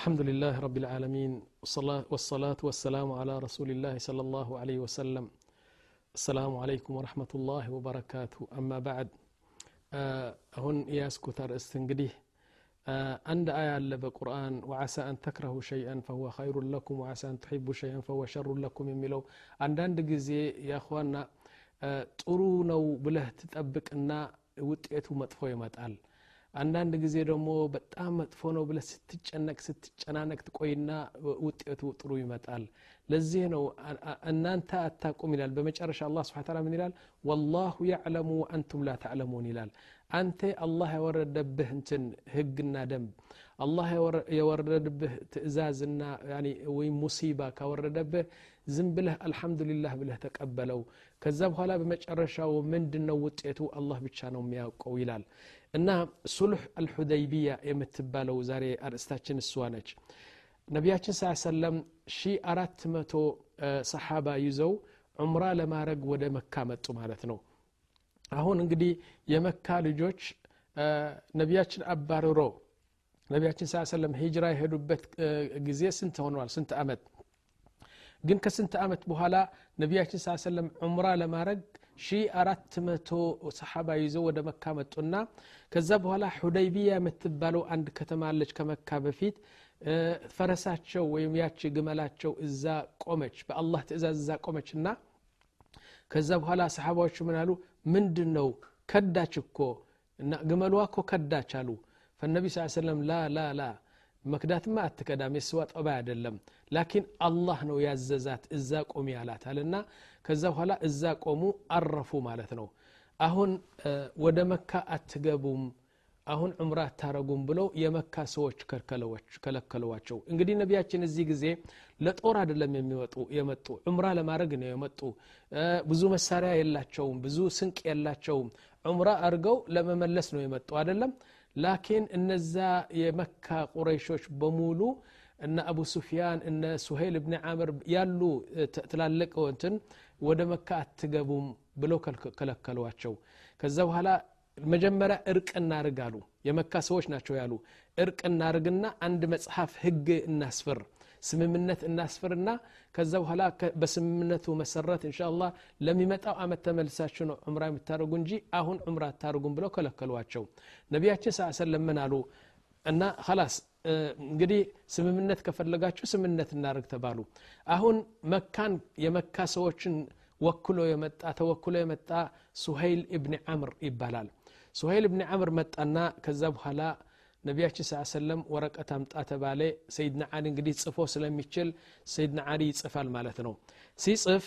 الحمد لله رب العالمين والصلاة والسلام على رسول الله صلى الله عليه وسلم السلام عليكم ورحمة الله وبركاته أما بعد هن ياسكت رأست እንግዲህ عند آية አለ በቁርአን وعسى أن تكرهوا شيئا فهو خير لكم وعسى أن تحبوا شيئا فهو شر لكم የሚለው አንዳንድ ጊዜ ያኳና ጥሩ ነው ብለህ ትጠብቅና ውጤቱ መጥፎ ይመጣል አንዳንድ ጊዜ ደግሞ በጣም መጥፎ ነው ብለህ ስትጨነቅ ስትጨናነቅ ትቆይና ውጤቱ ጥሩ ይመጣል ለዚህ ነው እናንተ አታቁም ይላል በመጨረሻ አላ ስብን ታላ ምን ይላል ወላሁ ያዕለሙ አንቱም ላ ተዕለሙን ይላል አንተ አላህ የወረደብህ እንትን ህግና ደንብ አላህ የወረደብህ ትእዛዝና ወይም ሙሲባ ካወረደብህ ዝም ብለህ አልሐምዱሊላህ ብለህ ተቀበለው ከዛ በኋላ በመጨረሻው ምንድን ነው ውጤቱ አላህ ብቻ ነው የሚያውቀው ይላል እና ሱልሕ አልሑደይቢያ የምትባለው ዛሬ አርእስታችን እሷ ነች። ነቢያችን ስ ሰለም ሺ አራት መቶ ሰሓባ ይዘው ዑምራ ለማድረግ ወደ መካ መጡ ማለት ነው። አሁን እንግዲህ የመካ ልጆች ነቢያችን አባርሮ ነቢያችን ስ ሰለም ሂጅራ የሄዱበት ጊዜ ስንት ሆነዋል ስንት አመት? ግን ከስንት ዓመት በኋላ ነቢያችን ስ ሰለም ዑምራ ለማድረግ ሺ መቶ ሰሓባ ይዘው ወደ መካ መጡና ከዛ በኋላ ሁደይቢያ የምትባለው አንድ ከተማ አለች ከመካ በፊት። ፈረሳቸው ወይም ያቺ ግመላቸው እዛ ቆመች በአላህ ትእዛዝ እዛ ቆመች እና ከዛ በኋላ ሰሓባዎቹ ምን አሉ? ምንድን ነው ከዳች እኮ ግመሏ እኮ ከዳች አሉ። ፈነቢ ስ ሰለም ላ ላ ላ መክዳትማ አትከዳም የስዋ ጠባይ አይደለም ላኪን አላህ ነው ያዘዛት እዛ ቆሚ ያላት አለና ከዛ በኋላ እዛ ቆሙ አረፉ ማለት ነው። አሁን ወደ መካ አትገቡም አሁን ዑምራ አታረጉም ብለው የመካ ሰዎች ከለከለዋቸው እንግዲህ ነቢያችን እዚህ ጊዜ ለጦር አይደለም የሚመጡ የመጡ ዑምራ ለማድረግ ነው የመጡ። ብዙ መሳሪያ የላቸውም ብዙ ስንቅ የላቸውም። ዑምራ አድርገው ለመመለስ ነው የመጡ አይደለም። ላኪን እነዛ የመካ ቁረይሾች በሙሉ እነ አቡ ሱፊያን እነ ሱሄል ብን ዓምር ያሉ ትላልቅ እንትን ወደ መካ አትገቡም ብለው ከለከሏቸው። ከዛ በኋላ መጀመሪያ እርቅ እናርግ አሉ። የመካ ሰዎች ናቸው ያሉ። እርቅ እናርግና አንድ መጽሐፍ ህግ እናስፍር ስምምነት እናስፍርና ከዛ በኋላ በስምምነቱ መሰረት እንሻ ለሚመጣው አመት ተመልሳችሁ ነው ዑምራ የምታደርጉ እንጂ አሁን ዑምራ አታደርጉም ብለው ከለከሏቸው። ነቢያችን ስ ሰለም ምን አሉ? እና ላስ እንግዲህ ስምምነት ከፈለጋችሁ ስምምነት እናደርግ ተባሉ። አሁን መካን የመካ ሰዎችን ወክሎ የመጣ ተወክሎ የመጣ ሱሀይል እብኒ ዓምር ይባላል። ሱሀይል እብኒ ዓምር መጣና ከዛ በኋላ ነቢያችን ስ ሰለም ወረቀት አምጣ ተባለ። ሰይድና አሊ እንግዲህ ጽፎ ስለሚችል ሰይድና አሊ ይጽፋል ማለት ነው። ሲጽፍ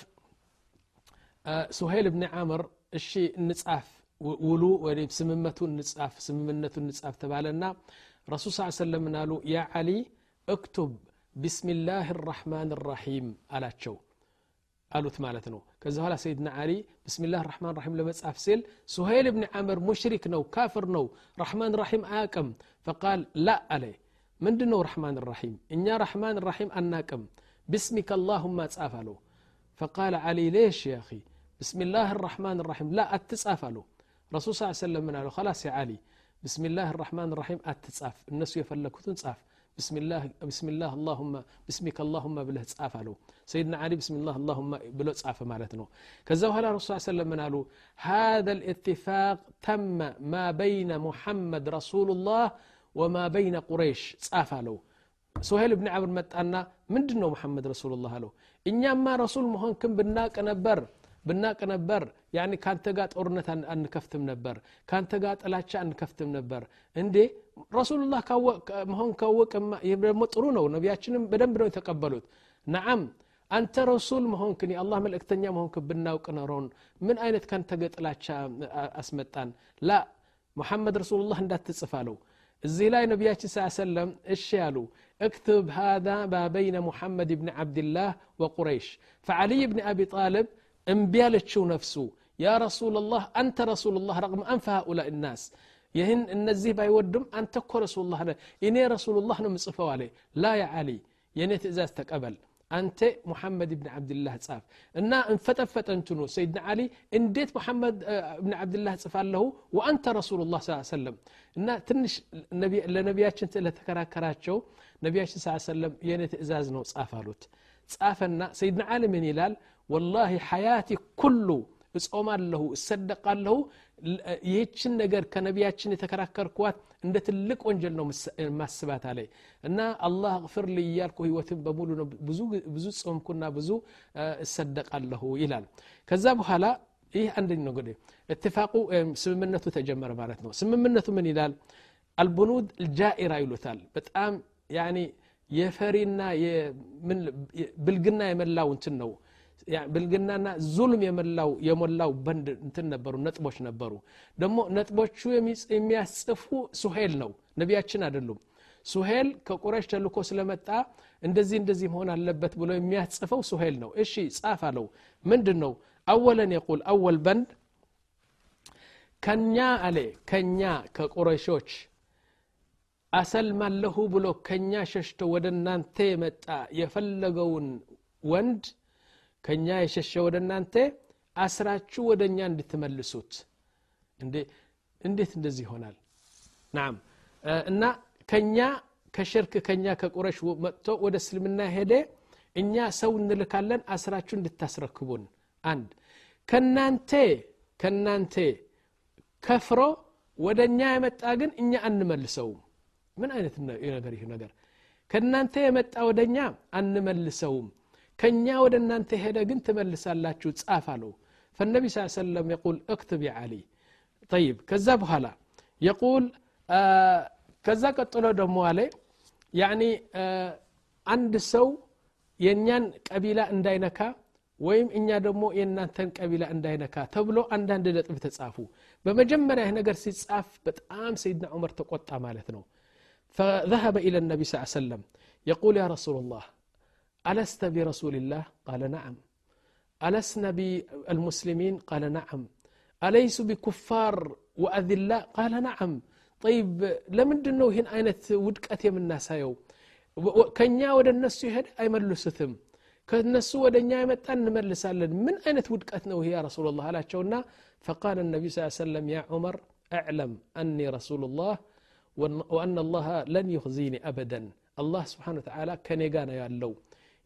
ሱሀይል እብኒ ዓምር እሺ እንጻፍ ውሉ ወይም ስምመቱን እንጻፍ ስምምነቱን እንጻፍ ተባለና ረሱል ስ ሰለም ምን አሉ ያ ዓሊ እክቱብ ቢስሚላህ ራሕማን ራሒም አላቸው አሉት ማለት ነው ከዚ በኋላ ሰይድና አሊ ብስሚላህ ራሕማን ራሒም ለመጻፍ ሲል ሱሀይል ብን ዓምር ሙሽሪክ ነው ካፍር ነው ራሕማን ራሒም አያቅም ፈቃል ላ አለ ምንድ ነው ራሕማን ራሒም እኛ ራሕማን ራሒም አናቅም ብስሚከ አላሁማ ጻፍ አለው ፈቃል አሊ ሌሽ ያ ብስሚላህ ራሕማን ራሒም ላ አትጻፍ አለው ረሱል ስ ሰለም ምን አለው ላስ ያ አሊ ብስሚላህ ራሕማን ራሒም አትጻፍ እነሱ የፈለግኩትን ጻፍ ብስሚላህ አላሁማ ብስሚከ አላሁማ ብለህ ጻፍ አለው ሰይድና ዓሊ ብስሚላህ አላሁማ ብሎ ጻፈ ማለት ነው ከዛ በኋላ ረሱ ሰለም ምን አሉ هذا الاتفاق تم ما بين محمد رسول الله وما بين قريش ጻፍ አለው ሱሄል ብን ዓምር መጣና ምንድን ነው መሐመድ ረሱሉላህ አለው እኛማ ረሱል መሆንክን ብናቅ ነበር ብናቅ ነበር ያኒ ካንተ ጋር ጦርነት አንከፍትም ነበር ካንተ ጋር ጥላቻ አንከፍትም ነበር እንዴ ረሱሉላህ መሆን ካወቅማ ይህ ደግሞ ጥሩ ነው ነቢያችንም በደንብ ነው የተቀበሉት ነዓም አንተ ረሱል መሆንክን የአላህ መልእክተኛ መሆንክ ብናውቅ ነሮን ምን አይነት ካንተ ጋር ጥላቻ አስመጣን ላ ሙሐመድ ረሱሉላህ እንዳትጽፍ አለው እዚህ ላይ ነቢያችን ስ ሰለም እሺ ያሉ اكتب هذا ما بين محمد بن عبد الله وقريش فعلي بن أبي طالب እምቢ ያለችው ነፍሱ ያ ረሱል ላህ አንተ ረሱል ላህ ረቅም አንፈ ሃኡላኢ ናስ ይህን እነዚህ ባይወድም አንተ እኮ ረሱል ላህ እኔ ረሱል ላህ ነው ምጽፈው አለ ላ ያ ዓሊ የእኔ ትእዛዝ ተቀበል አንተ ሙሐመድ ብን ዓብድላህ ጻፍ እና እንፈጠፈጠ እንትኑ ሰይድና ዓሊ እንዴት ሙሐመድ ብን ዓብድላህ ጽፋለሁ ወአንተ ረሱሉ ላ ሰለም እና ትንሽ ለነቢያችን ለተከራከራቸው ነቢያችን ስ ሰለም የእኔ ትእዛዝ ነው ጻፍ አሉት ጻፈና ሰይድና ዓሊ ምን ይላል ወላሂ ሐያቲ ኩሉ እጾማለሁ እሰደቃለሁ ይህችን ነገር ከነቢያችን የተከራከርኳት እንደ ትልቅ ወንጀል ነው ማስባት አለ እና አላህ እግፍር ል እያልኩ ህይወትን በሙሉ ነው ብዙ ጾምኩና ብዙ እሰደቃለሁ ይላል ከዛ በኋላ ይህ አንደኝ ነው እንግዲህ እትፋቁ ስምምነቱ ተጀመረ ማለት ነው ስምምነቱ ምን ይላል አልቡኑድ ልጃኢራ ይሉታል በጣም ያኒ የፈሪና ብልግና የመላው እንትን ነው ብልግናና ዙልም የመላው የሞላው በንድ እንትን ነበሩ ነጥቦች ነበሩ። ደግሞ ነጥቦቹ የሚያስጽፉ ሱሄል ነው ነቢያችን አይደሉም። ሱሄል ከቁረሽ ተልኮ ስለመጣ እንደዚህ እንደዚህ መሆን አለበት ብሎ የሚያስጽፈው ሱሄል ነው። እሺ ጻፍ አለው። ምንድን ነው አወለን የቁል አወል በንድ ከኛ አለ ከኛ ከቁረሾች አሰልማለሁ ብሎ ከኛ ሸሽቶ ወደ እናንተ የመጣ የፈለገውን ወንድ ከኛ የሸሸ ወደ እናንተ አስራችሁ ወደ እኛ እንድትመልሱት። እንዴት እንደዚህ ይሆናል? ናም እና ከኛ ከሽርክ ከኛ ከቁረሽ መጥቶ ወደ እስልምና ሄደ። እኛ ሰው እንልካለን አስራችሁ እንድታስረክቡን። አንድ ከናንተ ከናንተ ከፍሮ ወደ እኛ የመጣ ግን እኛ አንመልሰውም። ምን አይነት ነገር ይህ ነገር? ከእናንተ የመጣ ወደ እኛ አንመልሰውም ከኛ ወደ እናንተ ሄደ ግን ትመልሳላችሁ ጻፍ አለው فالنبي صلى الله عليه وسلم يقول اكتب يا علي طيب ከዛ በኋላ يقول ከዛ ቀጥሎ ደሞ አለ ያኒ አንድ ሰው የእኛን ቀቢላ እንዳይነካ ወይም እኛ ደግሞ የእናንተን ቀቢላ እንዳይነካ ተብሎ አንዳንድ ነጥብ ተጻፉ በመጀመሪያ ነገር ሲጻፍ በጣም ሰይድና ዑመር ተቆጣ ማለት ነው فذهب إلى النبي صلى الله عليه وسلم يقول يا رسول الله ألست برسول الله؟ قال نعم. ألسنا بالمسلمين؟ قال نعم. أليسوا بكفار وأذلاء قال نعم. طيب لمن دنو هن أينت ودكت من الناس هيو كنيا ود الناس يهد أي ملستم كالناس ود نيا يمتأن من أينت ودكت نو يا رسول الله؟ على شونا. فقال النبي صلى الله عليه وسلم يا عمر أعلم أني رسول الله وأن الله لن يخزيني أبدا. الله سبحانه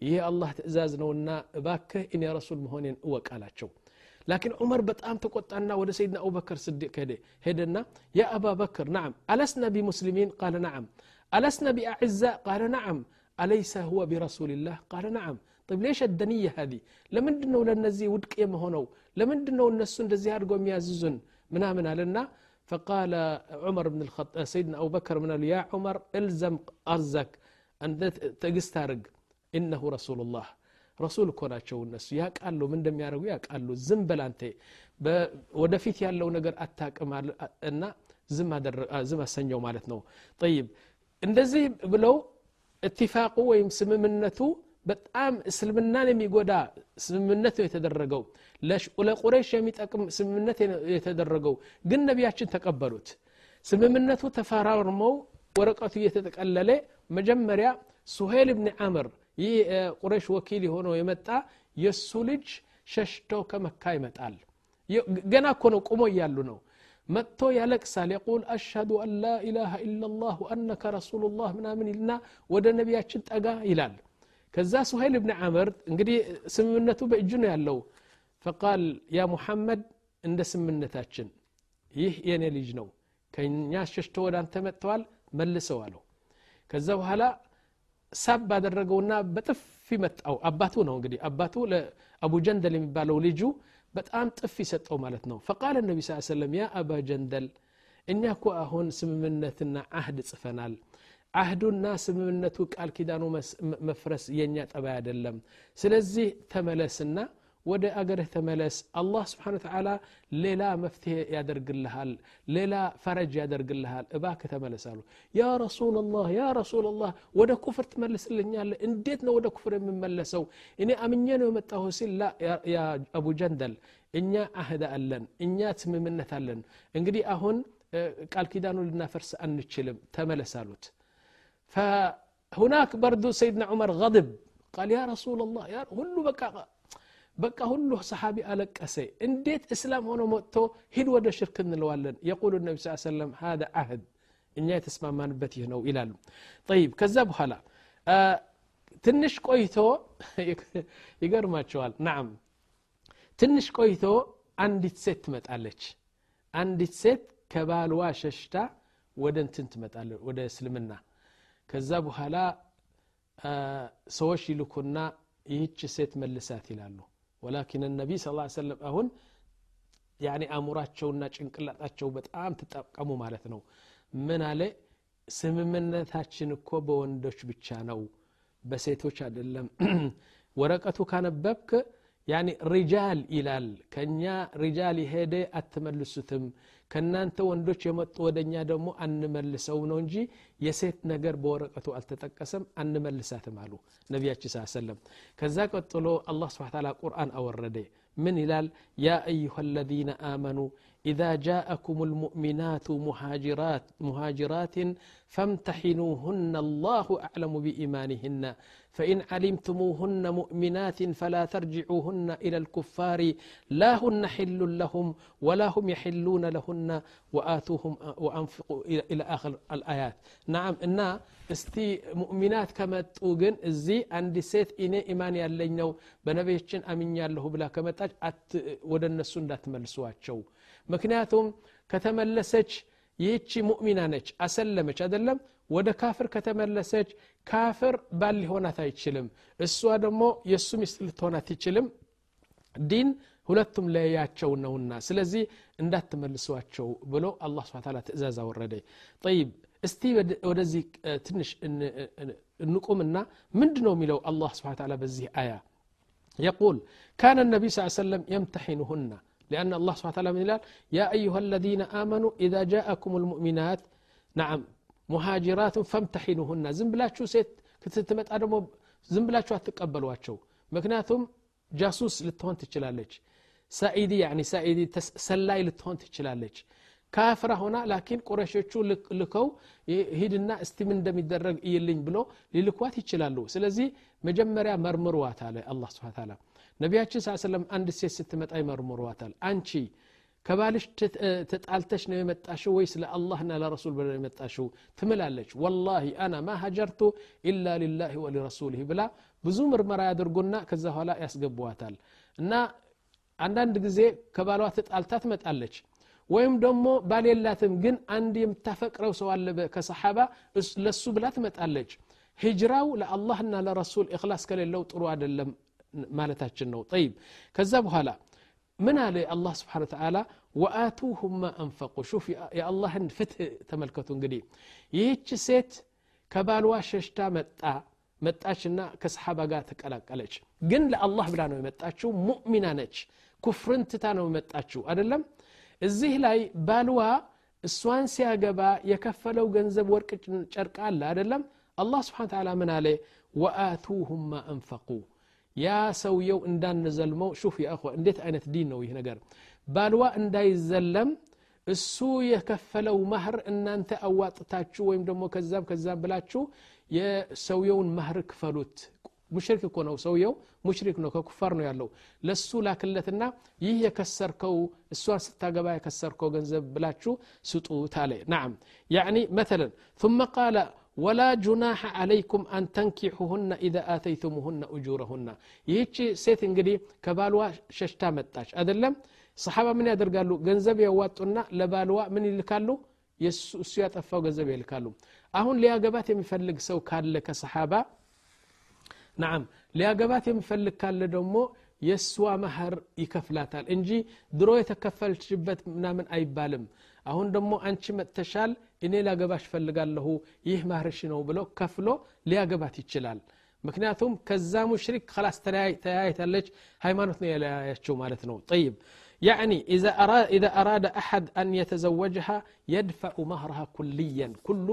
وتعالى كان يقانا يا اللو ይሄ አላህ ትእዛዝ ነውና እባክህ እኔ ረሱል መሆኔን እወቅ አላቸው ላኪን ዑመር በጣም ተቆጣና ወደ ሰይድና አቡበክር ስዲቅ ሄደ ሄደና ያ አባ በክር ናም አለስና ቢሙስሊሚን ቃለ ናም አለስና ቢአዕዛ ቃለ ናም أليس هو برسول الله قال نعم طيب ليش الدنية هذه لمن دنو لنزي ودك يمهنو لمن دنو النسو እንደዚህ አድርገው የሚያዝዙን ምናምን አለና فقال عمر بن الخطاب سيدنا أبو بكر من يا عمر الزم أرزك أنت تقستارق إنه رسول الله ረሱል እኮ ናቸው እነሱ ያቃሉ ምን እንደሚያደርጉ ያቃሉ ዝም በል አንተ ወደፊት ያለው ነገር አታቅም እና ዝም አሰኘው ማለት ነው ጠይብ እንደዚህ ብለው እትፋቁ ወይም ስምምነቱ በጣም እስልምናን የሚጎዳ ስምምነት ነው የተደረገው ለቁረይሽ የሚጠቅም ስምምነት የተደረገው ግን ነቢያችን ተቀበሉት ስምምነቱ ተፈራርመው ወረቀቱ እየተጠቀለለ መጀመሪያ ሱሄል ብን አምር ይህ ቁረሽ ወኪል የሆነው የመጣ የእሱ ልጅ ሸሽቶ ከመካ ይመጣል ገና እኮ ነው ቁሞ እያሉ ነው መጥቶ ያለቅሳል የቁል አሽሀዱ አን ላ ኢላሃ ኢላላህ ወአነከ ረሱሉላህ ምናምን ይልና ወደ ነቢያችን ጠጋ ይላል ከዛ ሱሀይል ብን ዓምር እንግዲህ ስምምነቱ በእጁ ነው ያለው ፈቃል ያ ሙሐመድ እንደ ስምምነታችን ይህ የኔ ልጅ ነው ከኛ ሸሽቶ ወደ አንተ መጥተዋል መልሰው አለው ከዛ በኋላ ሳብ ባደረገውና በጥፊ መጣው አባቱ ነው እንግዲህ አባቱ ለአቡ ጀንደል የሚባለው ልጁ በጣም ጥፊ ሰጠው ማለት ነው ፈቃል ነቢ ስ ሰለም ያ አባ ጀንደል እኛ እኮ አሁን ስምምነትና አህድ ጽፈናል አህዱና ስምምነቱ ቃል ኪዳኑ መፍረስ የእኛ ጠባይ አይደለም ስለዚህ ተመለስና ወደ አገርህ ተመለስ አላህ ስብሓን ተዓላ ሌላ መፍትሄ ያደርግልሃል ሌላ ፈረጅ ያደርግልሃል እባክ ተመለሳሉ ያ ረሱላላህ ያ ረሱላላህ ወደ ኩፍር ትመልስልኛለ እንዴት ነው ወደ ኩፍር የምመለሰው እኔ አምኜ ነው የመጣሁ ሲል ላ ያ አቡ ጀንደል እኛ አህዳ አለን እኛ ስምምነት አለን እንግዲህ አሁን ቃል ኪዳኑ ልናፈርስ አንችልም ተመለስ አሉት فهناك برضو سيدنا عمر غضب ቃል ያ ረሱላ ላህ ሁሉ በቃ بقى هلو صحابي ألك أسي انديت إسلام هنا موتو هل ودى شرك يقول النبي صلى الله عليه وسلم هذا أهد إني تسمى ما نبتي هنا وإلى طيب كذب هلا آه تنش قويتو يقر ما تشوال نعم تنش قويتو عندي تسيت مت ألك عندي تسيت كبال واششتا ودن تنت مت ألك ودى سلمنا كذب هلا آه سوشي لكنا يهيش سيت ملسات إلى ወላኪን ነቢ ስ ሰለም አሁን ያኒ አእሙራቸውና ጭንቅላጣቸው በጣም ተጠቀሙ ማለት ነው። ምን አለ? ስምምነታችን እኮ በወንዶች ብቻ ነው በሴቶች አይደለም። ወረቀቱ ካነበብክ ያኒ ሪጃል ይላል። ከኛ ሪጃል የሄደ አትመልሱትም። ከእናንተ ወንዶች የመጡ ወደ እኛ ደግሞ አንመልሰው ነው እንጂ የሴት ነገር በወረቀቱ አልተጠቀሰም አንመልሳትም አሉ ነቢያችን ስ ሰለም ከዛ ቀጥሎ አላህ ስብን ቁርአን አወረደ። ምን ይላል? ያ አዩሃ አለዚነ አመኑ إذا جاءكم المؤمنات مهاجرات مهاجرات فامتحنوهن الله أعلم بإيمانهن. فإن علمتموهن مؤمنات فلا ترجعوهن إلى الكفار لا هن حل لهم ولا هم يحلون لهن وآتوهم وأنفقوا إلى آخر الآيات. نعم كما تؤجن ጊዜ አንዲት ሴት እኔ إيمان يالله نو بنبيشن أمين يالله بلا كما تاج أت ودن السنة تملسوات ምክንያቱም ከተመለሰች ይህቺ ሙእሚና ነች አሰለመች አደለም ወደ ካፍር ከተመለሰች ካፍር ባል ሊሆናት አይችልም እሷ ደግሞ የእሱ ሚስት ልትሆን አትችልም ዲን ሁለቱም ለያቸው ነውና ስለዚህ እንዳትመልሷቸው ብሎ አላ ስብን ታላ ትእዛዝ አወረደ ጠይብ እስቲ ወደዚህ ትንሽ እንቁምና ምንድ ነው የሚለው አላህ ስብን ታላ በዚህ አያ يقول كان النبي صلى الله عليه وسلم يمتحنهن لأن الله سبحانه وتعالى من ይላል يا أيها الذين آمنوا إذا جاءكم المؤمنات نعم مهاجرات فامتحنوهن. ዝም ብላችሁ ሴት ስትመጣ ደግሞ ዝም ብላችሁ አትቀበሏቸው። ምክንያቱም ጃሱስ ልትሆን ትችላለች። ሳኢዲ ሳኢዲ ሰላይ ልትሆን ትችላለች። ካፍራ ሆና ላኪን ቁረሾቹ ልከው ሂድና እስቲ ምን እንደሚደረግ እይልኝ ብሎ ሊልኳት ይችላሉ። ስለዚህ መጀመሪያ መርምሯት አለ አላ ስብን ነቢያችን ስ ሰለም አንድ ሴት ስትመጣ ይመርምሯታል አንቺ ከባልሽ ተጣልተሽ ነው የመጣሽው ወይስ ለአላህና ለረሱል ብለ የመጣሽው ትምላለች ወላሂ አና ማ ሀጀርቱ ኢላ ሊላህ ወሊረሱልህ ብላ ብዙ ምርመራ ያደርጉና ከዛ በኋላ ያስገቧታል እና አንዳንድ ጊዜ ከባሏ ተጣልታ ትመጣለች ወይም ደግሞ ባል የላትም ግን አንድ የምታፈቅረው ሰው አለ ከሰሓባ ለሱ ብላ ትመጣለች ሂጅራው ለአላህና ለረሱል እክላስ ከሌለው ጥሩ አይደለም ማለታችን ነው ጠይብ ከዛ በኋላ ምን አለ አላህ ስብሓን ተዓላ ወአቱሁም ማ አንፈቁ ሹፍ የአላህን ፍትህ ተመልከቱ እንግዲህ ይህች ሴት ከባልዋ ሸሽታ መጣ መጣችና ከሰሓባ ጋር ተቀላቀለች ግን ለአላህ ብላ ነው የመጣችው ሙእሚና ነች ኩፍርን ትታ ነው የመጣችው አደለም እዚህ ላይ ባልዋ እሷን ሲያገባ የከፈለው ገንዘብ ወርቅ ጨርቅ አለ አደለም አላህ ስብሓን ተዓላ ምን አለ ወአቱሁም ማ አንፈቁ ያ ሰውየው እንዳንዘልመው ሹፍ የእኸ እንዴት አይነት ዲን ነው ይህ ነገር ባልዋ እንዳይዘለም እሱ የከፈለው ማህር እናንተ አዋጥታችሁ ወይም ደግሞ ከዛም ከዛም ብላችሁ የሰውየውን ማህር ክፈሉት ሙሽሪክ እኮ ነው ሰውየው ሙሽሪክ ነው ከኩፋር ነው ያለው ለሱ ላክለትና ይህ የከሰርከው እሷን ስታገባ የከሰርከው ገንዘብ ብላችሁ ስጡት አለ ናም ያኒ መተለን ثم قال ولا جناح عليكم أن تنكحوهن إذا آتيتموهن أجورهن ይህቺ ሴት እንግዲህ ከባልዋ ሸሽታ መጣች አደለም ሰሓባ ምን ያደርጋሉ ገንዘብ ያዋጡና ለባልዋ ምን ይልካሉ እሱ ያጠፋው ገንዘብ ይልካሉ አሁን ሊያገባት የሚፈልግ ሰው ካለ ከሰሓባ ናም ሊያገባት የሚፈልግ ካለ ደግሞ የእሷ መህር ይከፍላታል እንጂ ድሮ የተከፈልችበት ምናምን አይባልም አሁን ደግሞ አንቺ መጥተሻል እኔ ላገባሽ ፈልጋለሁ ይህ ማህርሽ ነው ብሎ ከፍሎ ሊያገባት ይችላል ምክንያቱም ከዛ ሙሽሪክ ከላስ ተያይታለች ሃይማኖት ነው የለያያቸው ማለት ነው ጠይብ يعني إذا أراد, إذا أراد أحد أن يتزوجها يدفع مهرها كليا كل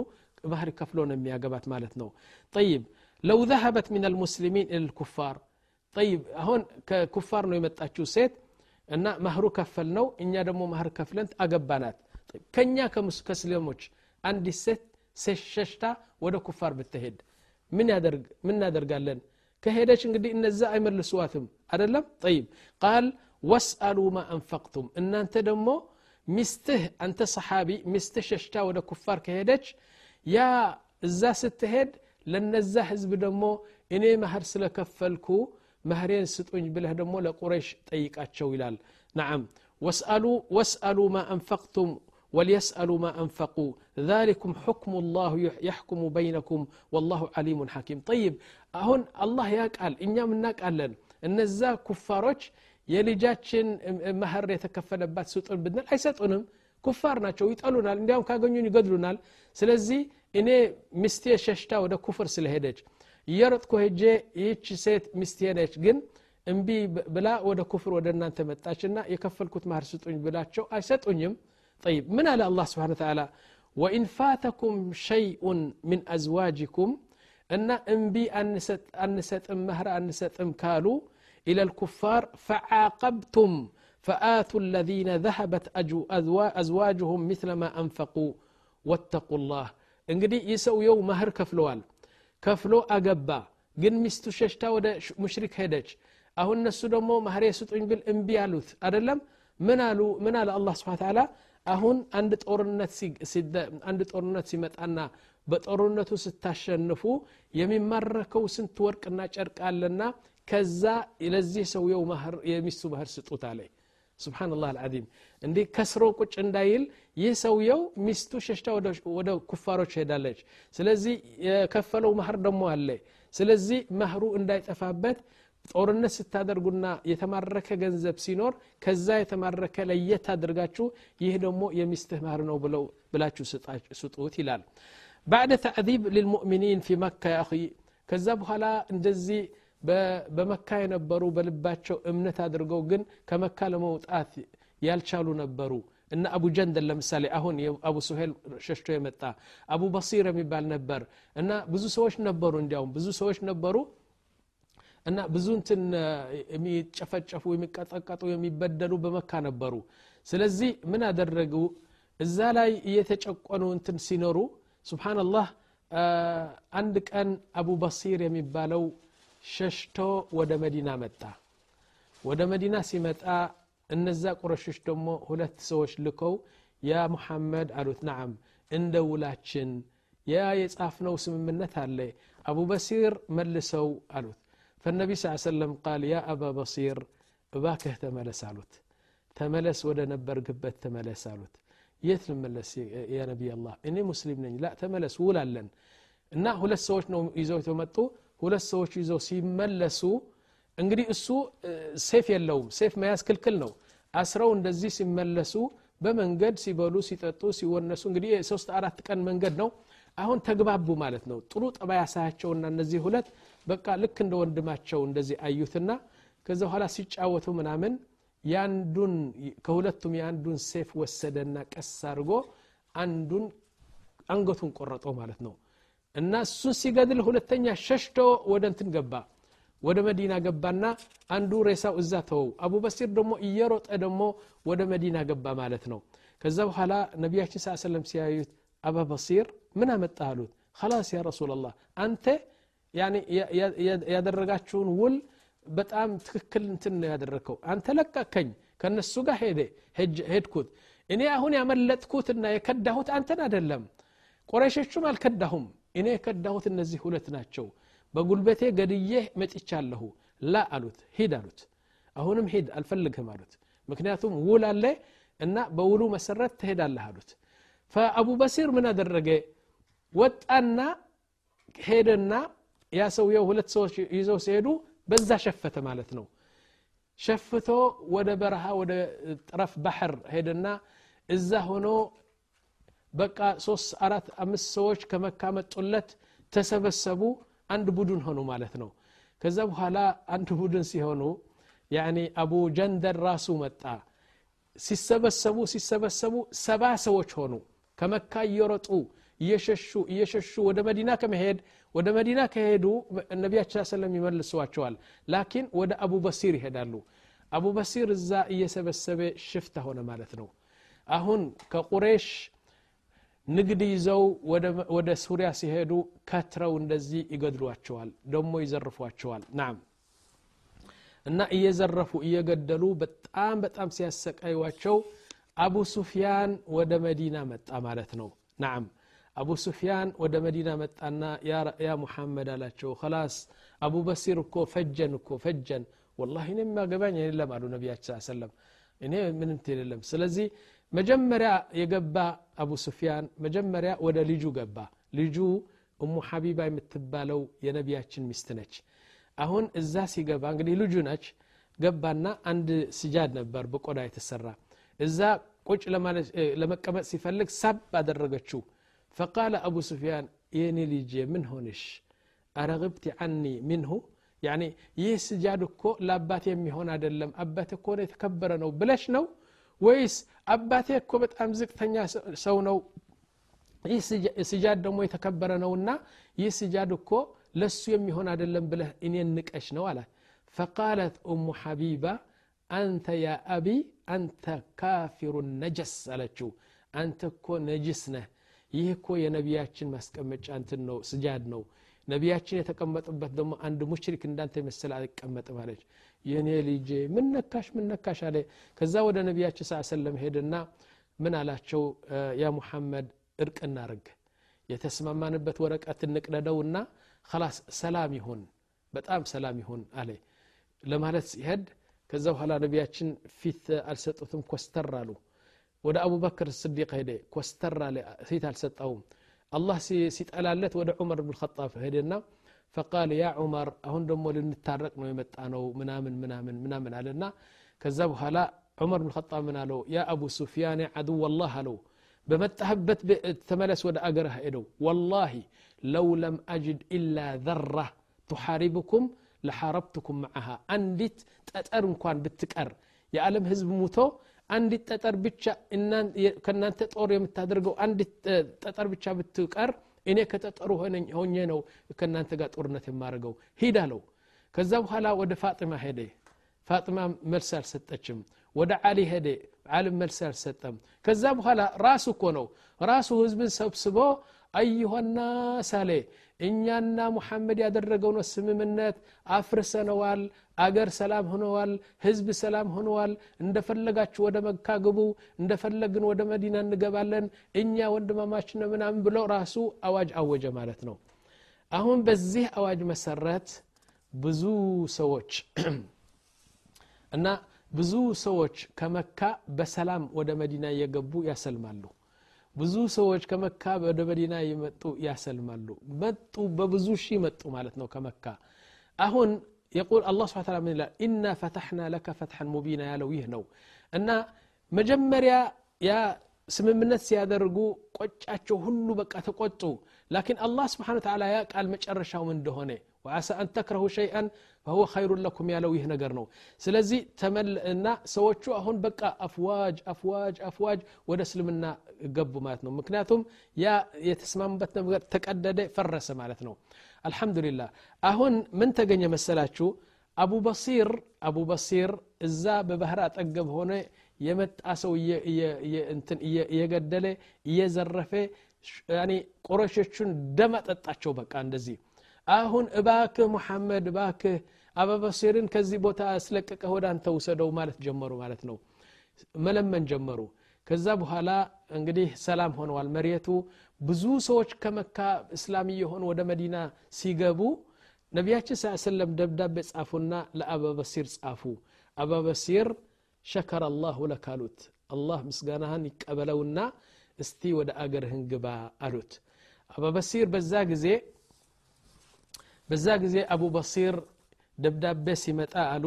مهر كفلون ميا قبات مالتنا طيب لو ذهبت من المسلمين إلى الكفار طيب هون ككفار نو يمتاتشو سيت እና መህሩ ከፈል ነው እኛ ደግሞ መህር ከፍለን አገባናት ከኛ ከሙስሊሞች አንዲት ሴት ሸሽታ ወደ ኩፋር ብትሄድ ምን እናደርጋለን ከሄደች እንግዲህ እነዛ አይመልስዋትም አደለም ጠይብ ቃል ወስአሉ ማ አንፈቅቱም እናንተ ደግሞ ሚስትህ አንተ ሰሓቢ ሚስትህ ሸሽታ ወደ ኩፋር ከሄደች ያ እዛ ስትሄድ ለነዛ ህዝብ ደግሞ እኔ መህር ስለከፈልኩ መህሬን ስጡኝ ብለህ ደግሞ ለቁረይሽ ጠይቃቸው ይላል ነዓም ወስአሉ ማ አንፈቅቱም وليسألوا ما أنفقوا ذلكم حكم الله يحكم بينكم والله عليم حكيم طيب أهون الله يقال إنيا من نقالن እነዛ ኩፋሮች የልጃችን መህር የተከፈለባት ስጡን ብንል አይሰጡንም ኩፋር ናቸው ይጠሉናል እንዲያውም ካገኙን ይገድሉናል ስለዚህ እኔ ሚስቴ ሸሽታ ወደ ኩፍር ስለሄደች እየሮጥኩ ሄጄ ይህች ሴት ሚስቴ ነች ግን እምቢ ብላ ወደ ኩፍር ወደ እናንተ መጣችና የከፈልኩት ማህር ስጡኝ ብላቸው አይሰጡኝም طيب من على الله سبحانه وتعالى وإن فاتكم شيء من أزواجكم أن أنبي أنستم مهر أنستم كالوا إلى الكفار فعاقبتم فآتوا الذين ذهبت أزواجهم مثل ما أنفقوا واتقوا الله እንግዲህ ይህ ሰውየው መህር ከፍለዋል ከፍሎ አገባ ግን ሚስቱ ሸሽታ ወደ ሙሽሪክ ሄደች አሁን እነሱ ደግሞ መህር የስጡኝ ብል እምቢ አሉት አደለም ምን አሉ ምን አለ አላህ ስብሓን ተዓላ አሁን አንድ ጦርነት አንድ ጦርነት ሲመጣና በጦርነቱ ስታሸንፉ የሚማረከው ስንት ወርቅና ጨርቅ አለና ከዛ ለዚህ ሰውየው የሚስቱ መህር ስጡት አለ ስብናላህ አልዓዚም እንዲህ ከስሮ ቁጭ እንዳይል ይህ ሰውየው ሚስቱ ሸሽታ ወደ ኩፋሮች ሄዳለች ስለዚህ የከፈለው መህር ደግሞ አለ ስለዚህ መህሩ እንዳይጠፋበት ጦርነት ስታደርጉና የተማረከ ገንዘብ ሲኖር ከዛ የተማረከ ለየት አድርጋችሁ ይህ ደግሞ የሚስትህ ነው ብለው ብላችሁ ስጡት ይላል። ባዕደ ተዕዚብ ልልሙእሚኒን ፊ መካ ያ ከዛ በኋላ እንደዚህ በመካ የነበሩ በልባቸው እምነት አድርገው ግን ከመካ ለመውጣት ያልቻሉ ነበሩ። እና አቡ ጀንደል ለምሳሌ አሁን አቡ ሱሄል ሸሽቶ የመጣ አቡ በሲር የሚባል ነበር እና ብዙ ሰዎች ነበሩ። እንዲያውም ብዙ ሰዎች ነበሩ እና ብዙ እንትን የሚጨፈጨፉ የሚቀጠቀጡ የሚበደሉ በመካ ነበሩ። ስለዚህ ምን አደረጉ? እዛ ላይ እየተጨቆኑ እንትን ሲኖሩ ስብናላህ አንድ ቀን አቡ በሲር የሚባለው ሸሽቶ ወደ መዲና መጣ። ወደ መዲና ሲመጣ እነዛ ቁረሾች ደግሞ ሁለት ሰዎች ልከው ያ ሙሐመድ አሉት ናዓም እንደ ውላችን ያ የጻፍነው ስምምነት አለ አቡ በሲር መልሰው አሉት ፈነቢ ስ ሰለም ቃል ያ አባ በሲር እባክህ ተመለስ አሉት። ተመለስ ወደ ነበርክበት ተመለስ አሉት። የት ልመለስ የነቢይ አላህ? እኔ ሙስሊም ነኝ። ላ ተመለስ ውል አለን። እና ሁለት ሰዎች ነው ይዘው የተመጡ። ሁለት ሰዎች ይዘው ሲመለሱ እንግዲህ እሱ ሴፍ የለውም። ሴፍ መያዝ ክልክል ነው። አስረው እንደዚህ ሲመለሱ በመንገድ ሲበሉ ሲጠጡ ሲወነሱ እንግዲህ የሶስት አራት ቀን መንገድ ነው። አሁን ተግባቡ ማለት ነው። ጥሩ ጠባይ ያሳያቸውና እነዚህ ሁለት በቃ ልክ እንደ ወንድማቸው እንደዚህ አዩትና ከዛ በኋላ ሲጫወቱ ምናምን ያንዱን ከሁለቱም የአንዱን ሴፍ ወሰደና ቀስ አድርጎ አንዱን አንገቱን ቆረጠው ማለት ነው። እና እሱን ሲገድል ሁለተኛ ሸሽቶ ወደ እንትን ገባ። ወደ መዲና ገባና አንዱ ሬሳው እዛ ተወው። አቡ በሲር ደግሞ እየሮጠ ደግሞ ወደ መዲና ገባ ማለት ነው። ከዛ በኋላ ነቢያችን ስ ሰለም ሲያዩት አባ በሲር ምን አመጣ አሉት? ላስ ያ ረሱላላህ አንተ ያደረጋችሁን ውል በጣም ትክክል እንትን ነው ያደረግከው አንተ ለቀከኝ ከእነሱ ጋር ሄደ ሄድኩት። እኔ አሁን ያመለጥኩትና የከዳሁት አንተን አደለም ቆረሾቹን አልከዳሁም። እኔ የከዳሁት እነዚህ ሁለት ናቸው። በጉልበቴ ገድዬ መጥቻለሁ። ላ አሉት። ሂድ አሉት። አሁንም ሂድ አልፈልግህም አሉት። ምክንያቱም ውል አለ እና በውሉ መሰረት ትሄዳለህ አሉት። ፈአቡ በሲር ምን አደረገ? ወጣና ሄደና ያ ሰውየው ሁለት ሰዎች ይዘው ሲሄዱ በዛ ሸፈተ ማለት ነው። ሸፍቶ ወደ በረሃ ወደ ጠረፍ ባህር ሄደና እዛ ሆኖ በቃ ሶስት አራት አምስት ሰዎች ከመካ መጡለት ተሰበሰቡ አንድ ቡድን ሆኑ ማለት ነው። ከዛ በኋላ አንድ ቡድን ሲሆኑ ያኒ አቡ ጀንደር ራሱ መጣ። ሲሰበሰቡ ሲሰበሰቡ ሰባ ሰዎች ሆኑ ከመካ እየሮጡ እየሸሹ እየሸሹ ወደ መዲና ከመሄድ ወደ መዲና ከሄዱ ነቢያችን ሰለም ይመልሷቸዋል ላኪን ወደ አቡ በሲር ይሄዳሉ አቡ በሲር እዛ እየሰበሰበ ሽፍታ ሆነ ማለት ነው አሁን ከቁሬሽ ንግድ ይዘው ወደ ሱሪያ ሲሄዱ ከትረው እንደዚህ ይገድሏቸዋል ደሞ ይዘርፏቸዋል ናም እና እየዘረፉ እየገደሉ በጣም በጣም ሲያሰቃዩቸው አቡ ሱፊያን ወደ መዲና መጣ ማለት ነው ናም አቡ ሱፊያን ወደ መዲና መጣና ያ ሙሐመድ አላቸው ከላስ አቡ በሲር እኮ ፈጀን እኮ ፈጀን ወላ እኔ የሚያገባኝ የለም አሉ ነቢያችን ሰለም እኔ ምንም የለም ስለዚህ መጀመሪያ የገባ አቡ ሱፊያን መጀመሪያ ወደ ልጁ ገባ ልጁ እሙ ሐቢባ የምትባለው የነቢያችን ሚስት ነች አሁን እዛ ሲገባ እንግዲህ ልጁ ነች ገባና አንድ ስጃድ ነበር በቆዳ የተሰራ እዛ ቁጭ ለመቀመጥ ሲፈልግ ሳብ አደረገችው ፈቃለ አቡ ሱፊያን የኔ ልጅ ምን ሆንሽ አረግብቲ አኒ ሚንሁ ያኒ ይህ ስጃድ እኮ ለአባቴ የሚሆን አይደለም አባቴ እኮ የተከበረ ነው ብለሽ ነው ወይስ አባቴ እኮ በጣም ዝቅተኛ ሰው ነው ይህ ስጃድ ደግሞ የተከበረ ነውና ይህ ስጃድ እኮ ለሱ የሚሆን አይደለም ብለህ እኔን ንቀሽ ነው አላት ፈቃለት ኡሙ ሐቢባ አንተ ያ አቢ አንተ ካፊሩ ነጀስ አለችው። አንተ እኮ ነጅስ ነህ። ይህ እኮ የነቢያችን ማስቀመጫ እንትን ነው ስጃድ ነው። ነቢያችን የተቀመጡበት ደግሞ አንድ ሙሽሪክ እንዳንተ የመሰለ አይቀመጥም አለች። የኔ ልጄ ምን ነካሽ ምን ነካሽ አለ። ከዛ ወደ ነቢያችን ስ ሰለም ሄድና ምን አላቸው? ያ ሙሐመድ እርቅ እናርግ የተስማማንበት ወረቀት እንቅደደውና ከላስ ሰላም ይሁን በጣም ሰላም ይሁን አለ። ለማለት ሲሄድ ከዛ በኋላ ነቢያችን ፊት አልሰጡትም ኮስተር አሉ ወደ አቡበክር ስዲቅ ሄደ ኮስተር አለ ፊት አልሰጠውም አላህ ሲጠላለት ወደ ዑመር ብን ጣብ ሄደና ፈቃል ያ ዑመር አሁን ደግሞ ልንታረቅ ነው የመጣ ነው ምናምን ምናምን ምናምን አለና ከዛ በኋላ ዑመር ብን ጣብ ምን አለው ያ አቡ ሱፊያን አድው ላህ አለው በመጣህበት ተመለስ ወደ አገርህ ሄደው ወላሂ ለው ለም አጅድ ኢላ ዘራ ቱሓሪብኩም ለሓረብትኩም መዓሃ አንዲት ጠጠር እንኳን ብትቀር የዓለም ህዝብ ሙቶ አንዲት ጠጠር ብቻ ከእናንተ ጦር የምታደርገው አንዲት ጠጠር ብቻ ብትቀር እኔ ከጠጠሩ ሆኜ ነው ከእናንተ ጋር ጦርነት የማደርገው ሂድ አለው ከዛ በኋላ ወደ ፋጢማ ሄደ ፋጢማ መልስ አልሰጠችም ወደ አሊ ሄደ አልም መልስ አልሰጠም ከዛ በኋላ ራሱ እኮ ነው ራሱ ህዝብን ሰብስቦ አዩሆናስ አለ እኛና ሙሐመድ ነው ስምምነት አፍርሰነዋል አገር ሰላም ሆነዋል ህዝብ ሰላም ሆነዋል። እንደፈለጋችሁ ወደ መካ ግቡ እንደፈለግን ወደ መዲና እንገባለን እኛ ወንድማማችን ምናምን ብሎ ራሱ አዋጅ አወጀ ማለት ነው። አሁን በዚህ አዋጅ መሰረት ብዙ ሰዎች እና ብዙ ሰዎች ከመካ በሰላም ወደ መዲና እየገቡ ያሰልማሉ ብዙ ሰዎች ከመካ ወደ መዲና የመጡ ያሰልማሉ መጡ በብዙ ሺህ መጡ ማለት ነው ከመካ አሁን የቁል አላህ ስብን ታላ ምን ይላል ኢና ፈታሕና ለከ ፈትሐን ሙቢና ያለው ይህ ነው እና መጀመሪያ ያ ስምምነት ሲያደርጉ ቆጫቸው ሁሉ በቃ ተቆጡ ላኪን አላህ ስብሓን ተላ ያ ቃል መጨረሻው እንደሆነ ወአሳ አን ተክረሁ ሸይአን ፈሁወ ኸይሩን ለኩም ያለው ይህ ነገር ነው ስለዚህ እና ሰዎቹ አሁን በቃ አፍዋጅ አፍዋጅ አፍዋጅ ወደ እስልምና ገቡ ማለት ነው ምክንያቱም ያ የተስማሙበት ነገር ተቀደደ ፈረሰ ማለት ነው አልሐምዱሊላህ አሁን ምን ተገኘ መሰላችሁ አቡ በሲር አቡ በሲር እዛ በባህር አጠገብ ሆነ የመጣ ሰው እየገደለ እየዘረፈ ቁረሾቹን ደም አጠጣቸው። በቃ እንደዚህ አሁን እባክህ ሙሐመድ እባክህ አበበሲርን ከዚህ ቦታ አስለቀቀህ ወደ አንተ ውሰደው ማለት ጀመሩ ማለት ነው። መለመን ጀመሩ። ከዛ በኋላ እንግዲህ ሰላም ሆነዋል መሬቱ ብዙ ሰዎች ከመካ እስላም እየሆኑ ወደ መዲና ሲገቡ ነቢያችን ስ ሰለም ደብዳቤ ጻፉና ለአበበሲር ጻፉ። አበበሲር ሸከረ አላሁ ለክ አሉት። አላህ ምስጋናህን ይቀበለውና እስቲ ወደ አገርህን ግባ አሉት። አበበሲር በዛ ጊዜ በዛ ጊዜ አቡ በሲር ደብዳቤ ሲመጣ አሉ።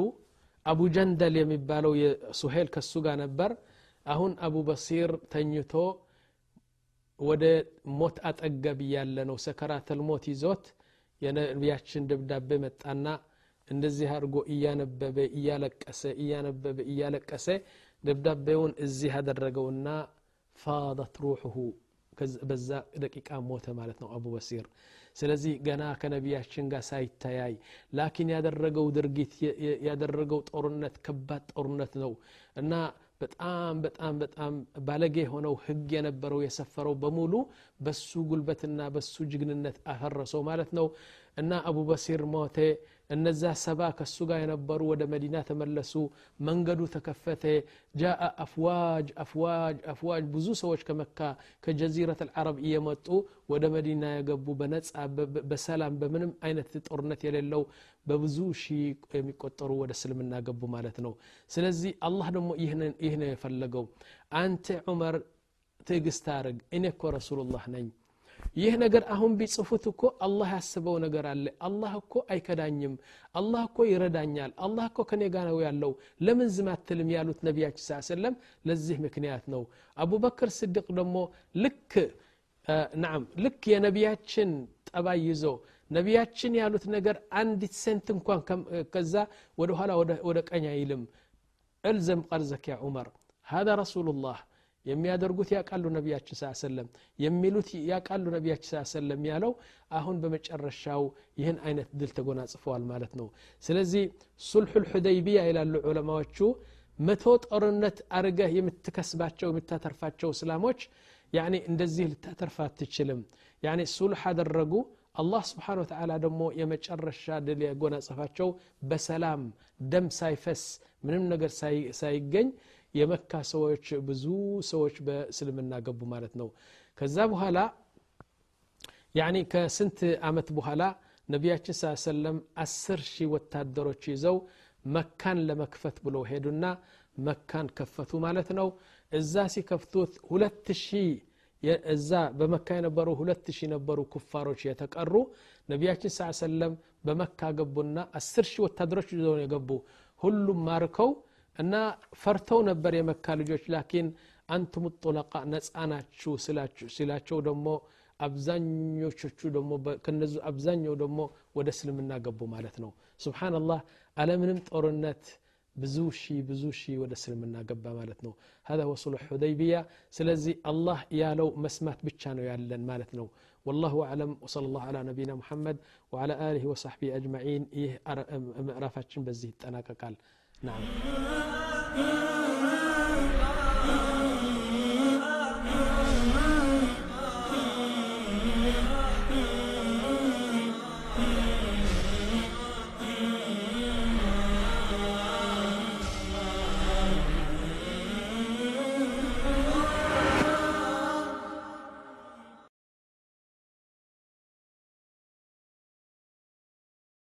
አቡ ጀንደል የሚባለው ሱሄል ከሱ ጋር ነበር። አሁን አቡ በሲር ተኝቶ ወደ ሞት አጠገብ እያለ ነው። ሰከራተል ይዞት የነቢያችን ደብዳቤ መጣና እንደዚህ አድርጎ እያነበበ እያለቀሰ እያነበበ እያለቀሰ ደብዳቤውን እዚህ አደረገውና ፋضት ሩሑሁ በዛ ደቂቃ ሞተ ማለት ነው አቡ በሲር። ስለዚህ ገና ከነቢያችን ጋር ሳይተያይ ላኪን ያደረገው ድርጊት ያደረገው ጦርነት ከባድ ጦርነት ነው እና በጣም በጣም በጣም ባለጌ የሆነው ህግ የነበረው የሰፈረው በሙሉ በሱ ጉልበትና በሱ ጅግንነት አፈረሰው ማለት ነው እና አቡበሲር ሞቴ እነዛ ሰባ ከሱ ጋር የነበሩ ወደ መዲና ተመለሱ መንገዱ ተከፈተ ጃአ አፍዋጅ አፍዋጅ አፍዋጅ ብዙ ሰዎች ከመካ ከጀዚረት አልዓረብ እየመጡ ወደ መዲና የገቡ በነጻ በሰላም በምንም አይነት ጦርነት የሌለው በብዙ ሺ የሚቆጠሩ ወደ እስልምና ገቡ ማለት ነው ስለዚህ አላህ ደግሞ ይህ ነው የፈለገው አንተ ዑመር ትዕግስት አርግ እኔ እኮ ረሱሉላህ ነኝ ይህ ነገር አሁን ቢጽፉት እኮ አላህ ያስበው ነገር አለ አላህ እኮ አይከዳኝም አላህ እኮ ይረዳኛል አላህ እኮ ከኔ ጋ ነው ያለው ለምን ዝም አትልም ያሉት ነቢያችን ስ ሰለም ለዚህ ምክንያት ነው አቡበክር ስድቅ ደግሞ ልክ ናም ልክ የነቢያችን ጠባይ ይዞ ነቢያችን ያሉት ነገር አንዲት ሴንት እንኳን ከዛ ወደ ኋላ ወደ ቀኝ አይልም እልዘም ቀርዘክ ያ ዑመር هذا رسول الله የሚያደርጉት ያቃሉ ነቢያችን ስ ሰለም የሚሉት ያቃሉ ነቢያችን ስ ሰለም ያለው አሁን በመጨረሻው ይህን አይነት ድል ተጎናጽፈዋል ማለት ነው ስለዚህ ሱልሑ ልሑደይቢያ ይላሉ ዑለማዎቹ መቶ ጦርነት አርገህ የምትከስባቸው የምታተርፋቸው እስላሞች ያኒ እንደዚህ ልታተርፍ አትችልም ያኒ ሱልሕ አደረጉ አላህ ስብሓን ወተላ ደግሞ የመጨረሻ ድል የጎናጸፋቸው በሰላም ደም ሳይፈስ ምንም ነገር ሳይገኝ የመካ ሰዎች ብዙ ሰዎች በእስልምና ገቡ ማለት ነው። ከዛ በኋላ ያኒ ከስንት አመት በኋላ ነቢያችን ስ ሰለም አስር ሺህ ወታደሮች ይዘው መካን ለመክፈት ብሎ ሄዱና መካን ከፈቱ ማለት ነው። እዛ ሲከፍቱት ሁለት ሺህ እዛ በመካ የነበሩ ሁለት ሺህ ነበሩ ኩፋሮች የተቀሩ። ነቢያችን ስ ሰለም በመካ ገቡና አስር ሺህ ወታደሮች ይዘው የገቡ። ሁሉም ማርከው እና ፈርተው ነበር የመካ ልጆች ላኪን አንቱም ጡለቃ ነፃ ናችሁ ሲላቸው ደግሞ አብዛኞቹ ደግሞ ከነዙ አብዛኛው ደግሞ ወደ እስልምና ገቡ ማለት ነው ስብሓንላህ አለምንም ጦርነት ብዙ ሺ ብዙ ሺ ወደ እስልምና ገባ ማለት ነው هذا هو صلح حديبية ስለዚህ አላህ ያለው መስማት ብቻ ነው ያለን ማለት ነው والله أعلم وصلى الله على نبينا محمد وعلى آله وصحبه أجمعين إيه ምዕራፋችን በዚህ ይጠናቀቃል 难